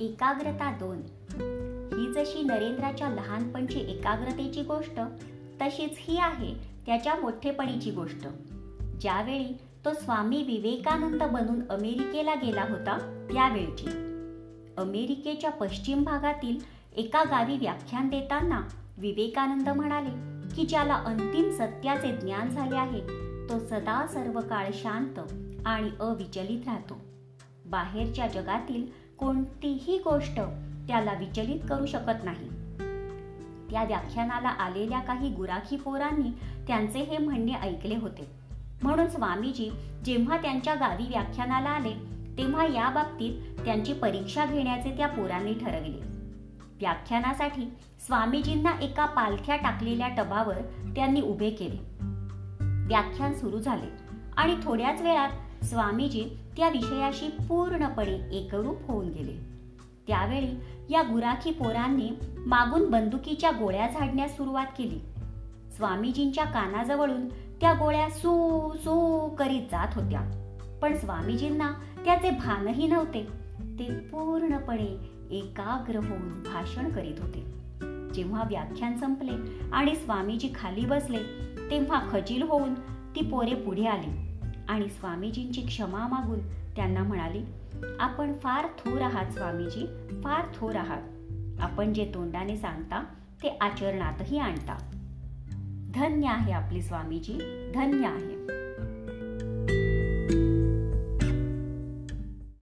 एकाग्रता दोन. ही जशी नरेंद्राच्या लहानपणची एकाग्रतेची गोष्ट तशीच ही आहे त्याच्या मोठेपणीची गोष्ट. ज्यावेळी तो स्वामी विवेकानंद बनून अमेरिकेला गेला होता त्यावेळची. अमेरिकेच्या पश्चिम भागातील एका गावी व्याख्यान देताना विवेकानंद म्हणाले की ज्याला अंतिम सत्याचे ज्ञान झाले आहे तो सदा सर्व काळ शांत आणि अविचलित राहतो. बाहेरच्या जगातील कोणतीही गोष्ट त्याला विचलित करू शकत नाही. त्या व्याख्यानाला आलेल्या काही गुराखी पोरांनी त्यांचे हे म्हणणे ऐकले होते. म्हणून स्वामीजी जेव्हा त्यांच्या गावी व्याख्यानाला आले तेव्हा या बाबतीत त्यांची परीक्षा घेण्याचे त्या पोरांनी ठरविले. व्याख्यानासाठी स्वामीजींना एका पालख्या टाकलेल्या टबावर त्यांनी उभे केले. व्याख्यान सुरू झाले. आणि थोड्याच वेळात स्वामीजी त्या विषयाशी पूर्णपणे एकरूप होऊन गेले. त्यावेळी या गुराखी पोरांनी मागून बंदुकीच्या गोळ्या झाडण्यास सुरुवात केली. स्वामीजींच्या कानाजवळून त्या गोळ्या सू सू करीत जात होत्या. पण स्वामीजींना त्याचे भानही नव्हते. ते पूर्णपणे एकाग्र होऊन भाषण करीत होते. जेव्हा व्याख्यान संपले आणि स्वामीजी खाली बसले तेव्हा खजील होऊन ती पोरे पुढे आली. आणि स्वामीजींची क्षमा मागून त्यांना म्हणाली आपण फार थोर आहात स्वामीजी फार थोर आहात. आपण जे तोंडाने सांगता ते आचरणातही आणता. धन्य आहे आपली स्वामीजी धन्य आहे.